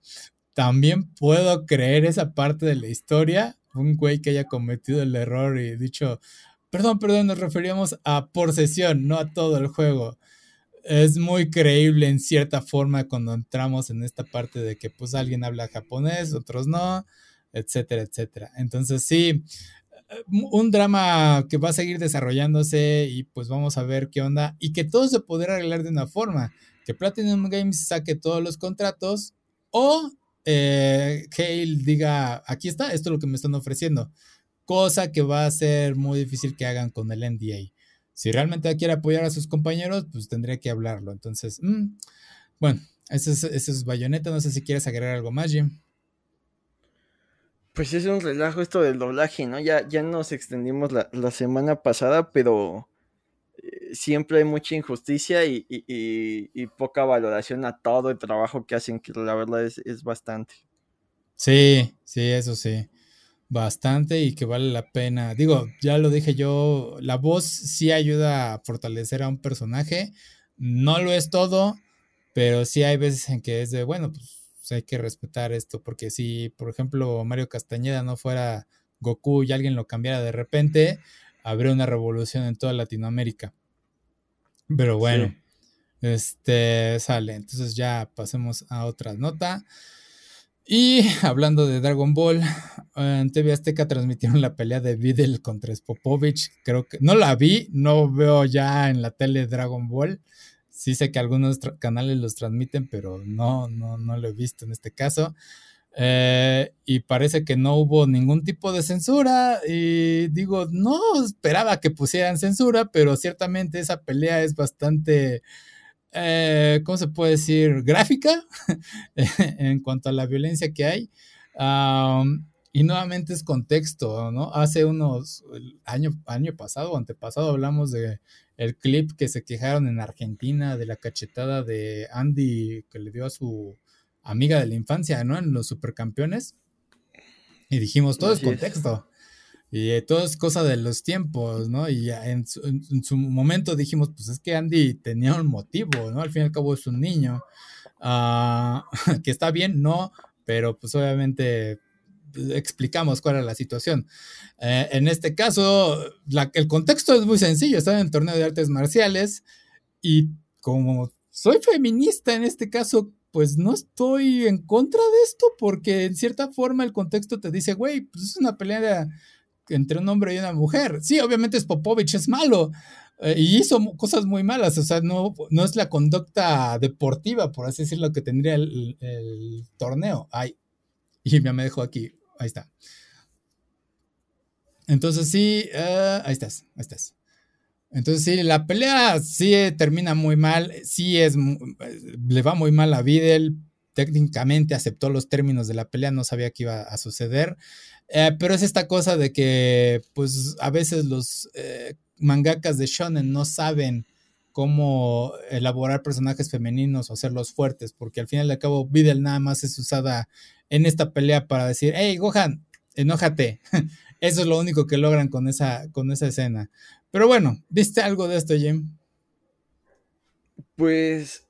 [SPEAKER 1] también puedo creer esa parte de la historia, un güey que haya cometido el error y dicho, perdón, perdón, nos referíamos a por sesión, no a todo el juego es muy creíble en cierta forma cuando entramos en esta parte de que pues alguien habla japonés, otros no, etcétera, etcétera. Entonces sí, un drama que va a seguir desarrollándose y pues vamos a ver qué onda y que todo se podrá arreglar de una forma, que Platinum Games saque todos los contratos o eh, Hale diga, aquí está, esto es lo que me están ofreciendo. Cosa que va a ser muy difícil que hagan con el NDA. Si realmente quiere apoyar a sus compañeros, pues tendría que hablarlo. Entonces, mm, bueno, eso es, eso es Bayonetta. No sé si quieres agregar algo más, Jim.
[SPEAKER 2] Pues es un relajo esto del doblaje, ¿no? Ya, ya nos extendimos la, semana pasada, pero eh, siempre hay mucha injusticia y, poca valoración a todo el trabajo que hacen, que la verdad es, es bastante.
[SPEAKER 1] Sí, sí, eso sí. Bastante y que vale la pena. Digo, ya lo dije yo, la voz sí ayuda a fortalecer a un personaje. No lo es todo, pero sí hay veces en que es de, bueno, pues hay que respetar esto, porque si, por ejemplo, Mario Castañeda no fuera Goku y alguien lo cambiara de repente, habría una revolución en toda Latinoamérica. Pero bueno, este sale. Entonces ya pasemos a otra nota. Y hablando de Dragon Ball, en TV Azteca transmitieron la pelea de Videl contra Spopovich. Creo que no la vi, no veo ya en la tele Dragon Ball. Sí sé que algunos canales los transmiten, pero no, no, no lo he visto en este caso. Eh, y parece que no hubo ningún tipo de censura. Y digo, no esperaba que pusieran censura, pero ciertamente esa pelea es bastante, eh, ¿cómo se puede decir? Gráfica en cuanto a la violencia que hay. y nuevamente es contexto, ¿no? Hace unos, año, año pasado o antepasado hablamos de el clip que se quejaron en Argentina de la cachetada de Andy que le dio a su amiga de la infancia, ¿no? En los supercampeones. Y dijimos, todo es contexto. Y eh, todo es cosa de los tiempos, ¿no? Y en su, momento dijimos, pues es que Andy tenía un motivo, ¿no? Al fin y al cabo es un niño. Ah, que está bien, no, pero pues obviamente explicamos cuál era la situación. Eh, en este caso, el contexto es muy sencillo, estaba en torneo de artes marciales y como soy feminista en este caso, pues no estoy en contra de esto porque en cierta forma el contexto te dice, güey, pues es una pelea entre un hombre y una mujer. Sí, obviamente es Popovich, es malo. Eh, y hizo cosas muy malas, o sea, no, no es la conducta deportiva, por así decirlo, que tendría el, el torneo. Ay, y ya me dejó aquí ahí está. Entonces sí, eh, ahí estás, ahí estás. Entonces sí, la pelea sí termina muy mal, sí es, le va muy mal a Videl, técnicamente aceptó los términos de la pelea, no sabía que iba a suceder, eh, pero es esta cosa de que pues a veces los eh, mangakas de shonen no saben cómo elaborar personajes femeninos o hacerlos fuertes, porque al final y al cabo Videl nada más es usada en esta pelea para decir, hey, Gohan, enójate. Eso es lo único que logran con esa, con esa escena. Pero bueno, ¿viste algo de esto, Jim?
[SPEAKER 2] Pues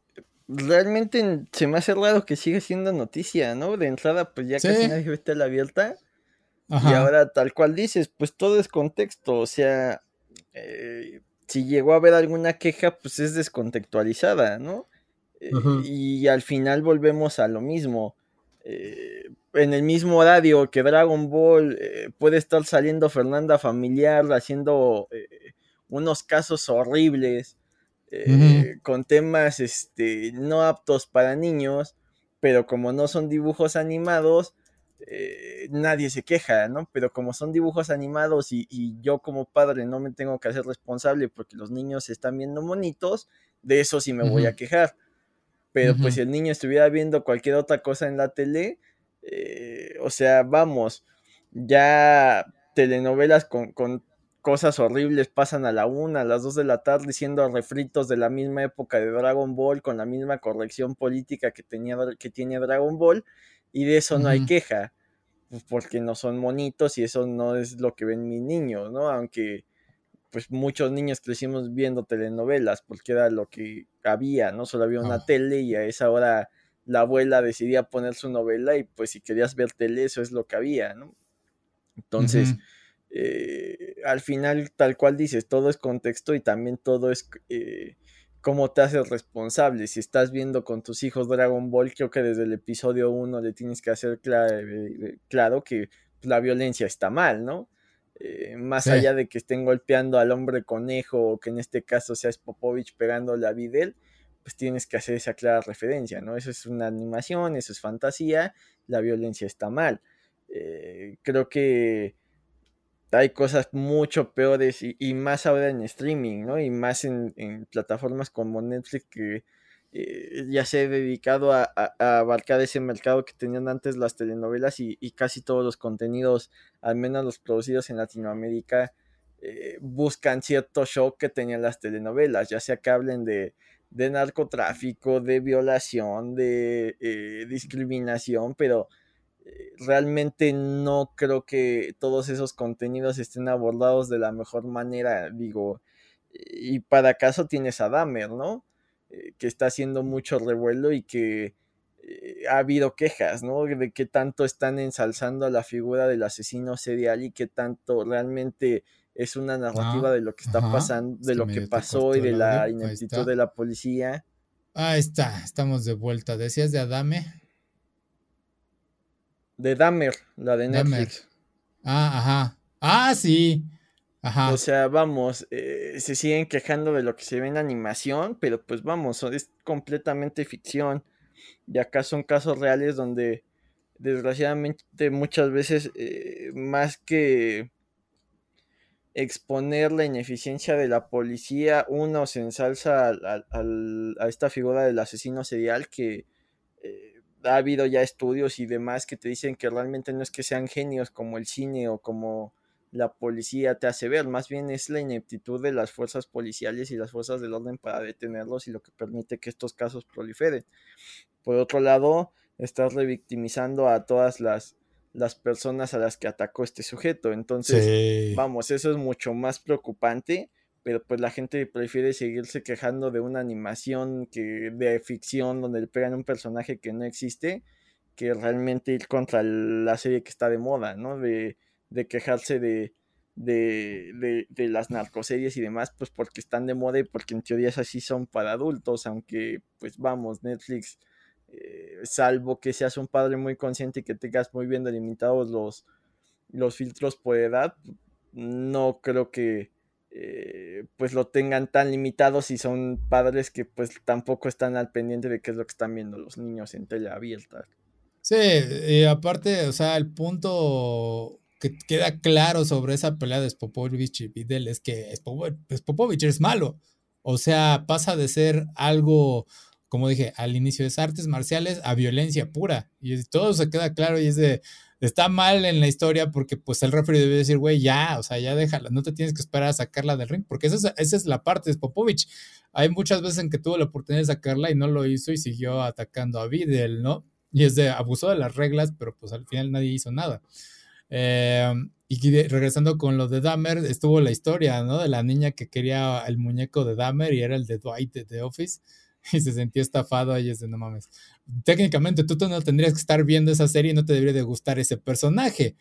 [SPEAKER 2] realmente se me hace raro que siga siendo noticia, ¿no? De entrada, pues ya casi nadie está la abierta. Y ahora, tal cual dices, pues todo es contexto. O sea, eh, si llegó a haber alguna queja, pues es descontextualizada, ¿no? Eh, y al final volvemos a lo mismo. Eh, en el mismo horario que Dragon Ball, eh, puede estar saliendo Fernanda Familiar haciendo eh, unos casos horribles con temas este, no aptos para niños, pero como no son dibujos animados, nadie se queja, ¿no? Pero como son dibujos animados y, yo como padre no me tengo que hacer responsable porque los niños están viendo monitos, de eso sí me voy a quejar. Pero pues si el niño estuviera viendo cualquier otra cosa en la tele, eh, o sea, vamos, ya telenovelas con, cosas horribles pasan a la una, a las dos de la tarde, siendo refritos de la misma época de Dragon Ball, con la misma corrección política que, tenía, que tiene Dragon Ball, y de eso no hay queja, pues, porque no son monitos y eso no es lo que ven mis niños, ¿no? Aunque pues muchos niños crecimos viendo telenovelas porque era lo que había, no solo había una ah. tele y a esa hora la abuela decidía poner su novela y pues si querías ver tele eso es lo que había, ¿no? Entonces, eh, al final, tal cual dices, todo es contexto y también todo es eh, cómo te haces responsable. Si estás viendo con tus hijos Dragon Ball, creo que desde el episodio 1 le tienes que hacer claro que la violencia está mal, ¿no? Eh, más allá de que estén golpeando al hombre conejo o que en este caso sea Popovich pegándole a Videl, pues tienes que hacer esa clara referencia, ¿no? Eso es una animación, eso es fantasía, la violencia está mal. Eh, creo que hay cosas mucho peores y, más ahora en streaming, ¿no? Y más en, plataformas como Netflix que eh, ya se ha dedicado a, abarcar ese mercado que tenían antes las telenovelas y, casi todos los contenidos, al menos los producidos en Latinoamérica, eh, buscan cierto show que tenían las telenovelas, ya sea que hablen de, narcotráfico, de violación, de eh, discriminación, pero realmente no creo que todos esos contenidos estén abordados de la mejor manera, digo, y para acaso tienes a Dahmer, ¿no? Eh, que está haciendo mucho revuelo y que eh, ha habido quejas, ¿no? De que tanto están ensalzando a la figura del asesino serial y que tanto realmente es una narrativa de lo que está pasando, de lo que pasó y de la ineptitud de la policía.
[SPEAKER 1] Ahí está, estamos de vuelta. ¿Decías de Adame?
[SPEAKER 2] De Dahmer, la de Netflix.
[SPEAKER 1] Ah, ajá. Ah, sí. Ajá.
[SPEAKER 2] O sea, vamos, eh, se siguen quejando de lo que se ve en animación, pero pues vamos, es completamente ficción. Y acá son casos reales donde, desgraciadamente, muchas veces, eh, más que exponer la ineficiencia de la policía, uno se ensalza a esta figura del asesino serial que ha habido ya estudios y demás que te dicen que realmente no es que sean genios como el cine o como la policía te hace ver, más bien es la ineptitud de las fuerzas policiales y las fuerzas del orden para detenerlos y lo que permite que estos casos proliferen. Por otro lado, estás revictimizando a todas las, las personas a las que atacó este sujeto. Entonces, vamos, eso es mucho más preocupante pero pues la gente prefiere seguirse quejando de una animación que de ficción donde le pegan un personaje que no existe que realmente ir contra la serie que está de moda, ¿no? De, de quejarse de, de, de, las narcoseries y demás, pues porque están de moda y porque en teoría así son para adultos, aunque pues vamos, Netflix, eh, salvo que seas un padre muy consciente y que tengas muy bien delimitados los, los filtros por edad, no creo que eh, pues lo tengan tan limitado si son padres que pues tampoco están al pendiente de qué es lo que están viendo los niños en tele abierta.
[SPEAKER 1] Sí, y aparte, o sea, el punto que queda claro sobre esa pelea de Spopovich y Videl es que Spopovich es malo. O sea, pasa de ser algo, como dije, al inicio de artes marciales a violencia pura. Y todo se queda claro y es de, está mal en la historia porque pues el referee debe decir, güey, ya, o sea, ya déjala, no te tienes que esperar a sacarla del ring, porque esa es, esa es la parte de Popovich. Hay muchas veces en que tuvo la oportunidad de sacarla y no lo hizo y siguió atacando a Videl, ¿no? Y es de, abusó de las reglas, pero pues al final nadie hizo nada. Eh, y regresando con lo de Dahmer, estuvo la historia, ¿no? De la niña que quería el muñeco de Dahmer y era el de Dwight de The Office y se sentía estafado ahí es de no mames. Técnicamente tú, no tendrías que estar viendo esa serie y no te debería de gustar ese personaje.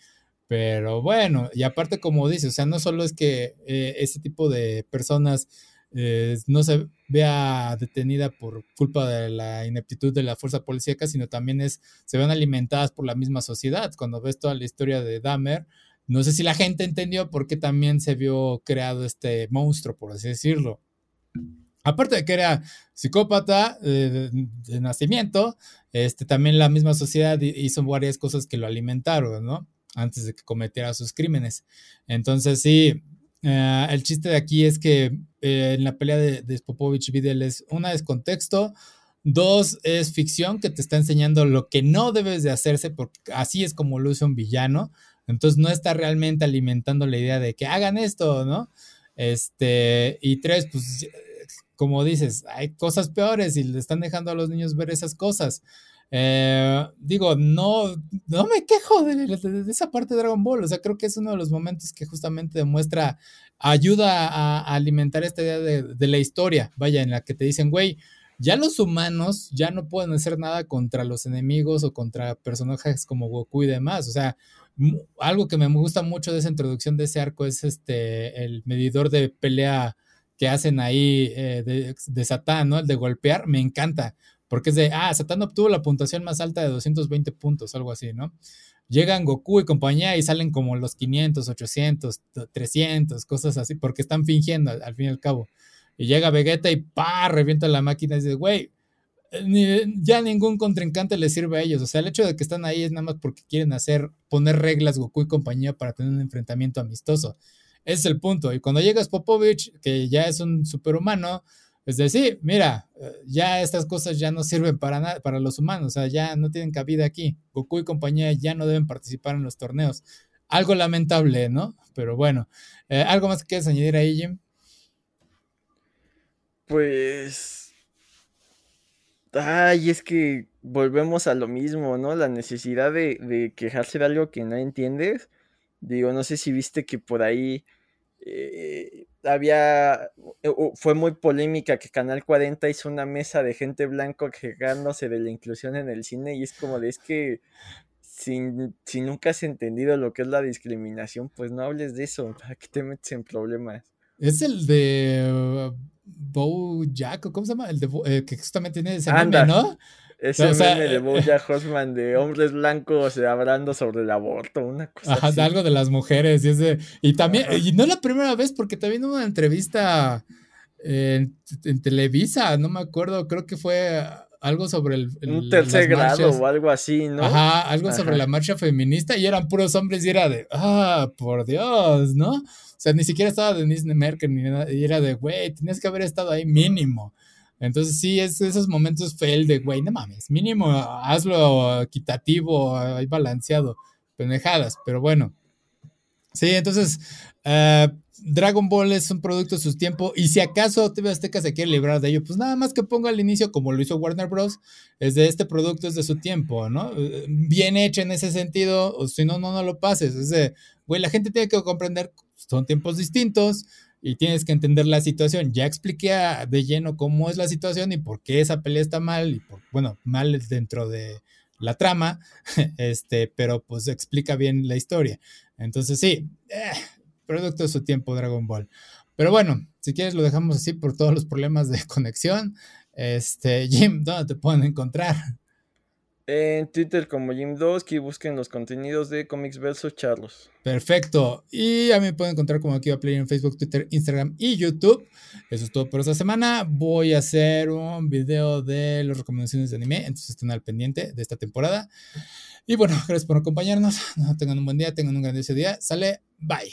[SPEAKER 1] Pero bueno, y aparte como dice, o sea, no solo es que eh, ese tipo de personas eh, no se vea detenida por culpa de la ineptitud de la fuerza policíaca, sino también es, se ven alimentadas por la misma sociedad. Cuando ves toda la historia de Dahmer, no sé si la gente entendió por qué también se vio creado este monstruo, por así decirlo aparte de que era psicópata eh, de, nacimiento, este, también la misma sociedad hizo varias cosas que lo alimentaron, ¿no? Antes de que cometiera sus crímenes. Entonces, sí, eh, el chiste de aquí es que eh, en la pelea de, de Spopovich Videl es, una es contexto, dos es ficción que te está enseñando lo que no debes de hacerse, porque así es como luce un villano. Entonces, no está realmente alimentando la idea de que hagan esto, ¿no? Este, y tres, pues como dices, hay cosas peores y le están dejando a los niños ver esas cosas. Eh, digo, no, no me quejo de, esa parte de Dragon Ball, o sea, creo que es uno de los momentos que justamente demuestra, ayuda a, alimentar esta idea de, la historia, vaya, en la que te dicen, güey, ya los humanos ya no pueden hacer nada contra los enemigos o contra personajes como Goku y demás, o sea, algo que me gusta mucho de esa introducción de ese arco es este, el medidor de pelea que hacen ahí eh, de, Satán, ¿no? El de golpear, me encanta, porque es de, ah, Satán obtuvo la puntuación más alta de 220 puntos, algo así, ¿no? Llegan Goku y compañía y salen como los 500, 800, 300, cosas así, porque están fingiendo al, fin y al cabo. Y llega Vegeta y pa, revienta la máquina y dice, güey, ya ningún contrincante le sirve a ellos. O sea, el hecho de que están ahí es nada más porque quieren hacer, poner reglas Goku y compañía para tener un enfrentamiento amistoso. Ese es el punto. Y cuando llegas Popovich, que ya es un superhumano, es decir, mira, ya estas cosas ya no sirven para nada, para los humanos, o sea, ya no tienen cabida aquí. Goku y compañía ya no deben participar en los torneos. Algo lamentable, ¿no? Pero bueno, eh, ¿algo más que quieras añadir ahí, Jim?
[SPEAKER 2] Pues. Ay, es que volvemos a lo mismo, ¿no? La necesidad de, de quejarse de algo que no entiendes. Digo, no sé si viste que por ahí eh, había, fue muy polémica que Canal 40 hizo una mesa de gente blanco quejándose de la inclusión en el cine y es como de, es que si, si nunca has entendido lo que es la discriminación, pues no hables de eso, ¿para que te metes en problemas?
[SPEAKER 1] Es el de Bo Jack, ¿cómo se llama? El de eh, que justamente tiene ese nombre, ¿no?
[SPEAKER 2] Ese meme de Bojack Horseman de hombres blancos hablando sobre el aborto, una cosa
[SPEAKER 1] Ajá,
[SPEAKER 2] así.
[SPEAKER 1] algo de las mujeres. Y, ese, y también, y no la primera vez, porque también hubo una entrevista en, Televisa, no me acuerdo, creo que fue algo sobre el.
[SPEAKER 2] Un tercer grado o algo así, ¿no?
[SPEAKER 1] Ajá, algo sobre la marcha feminista y eran puros hombres y era de, ah, por Dios, ¿no? O sea, ni siquiera estaba Denise Merkel ni nada, y era de, güey, tenías que haber estado ahí mínimo. Entonces sí, es esos momentos fail de, güey, no mames, mínimo hazlo equitativo, balanceado, pendejadas, pero bueno. Sí, entonces uh, Dragon Ball es un producto de su tiempo y si acaso TV Azteca se quiere librar de ello, pues nada más que ponga al inicio como lo hizo Warner Bros. Es de este producto es de su tiempo, ¿no? Eh, bien hecho en ese sentido, o si no, no, no lo pases. Es de, güey, la gente tiene que comprender, son tiempos distintos, y tienes que entender la situación. Ya expliqué de lleno cómo es la situación y por qué esa pelea está mal y por, bueno, mal dentro de la trama, este, pero pues explica bien la historia. Entonces sí, eh, producto de su tiempo Dragon Ball. Pero bueno, si quieres lo dejamos así por todos los problemas de conexión. Este, Jim, ¿dónde te pueden encontrar?
[SPEAKER 2] En Twitter como Jim que busquen los contenidos de Comics versus Charlos.
[SPEAKER 1] Perfecto. Y a mí me pueden encontrar como aquí a Play en Facebook, Twitter, Instagram y YouTube. Eso es todo por esta semana. Voy a hacer un video de las recomendaciones de anime, entonces estén al pendiente de esta temporada. Y bueno, gracias por acompañarnos. Tengan un buen día, tengan un grandioso día. Sale, bye.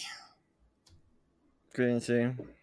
[SPEAKER 2] Sim, sim.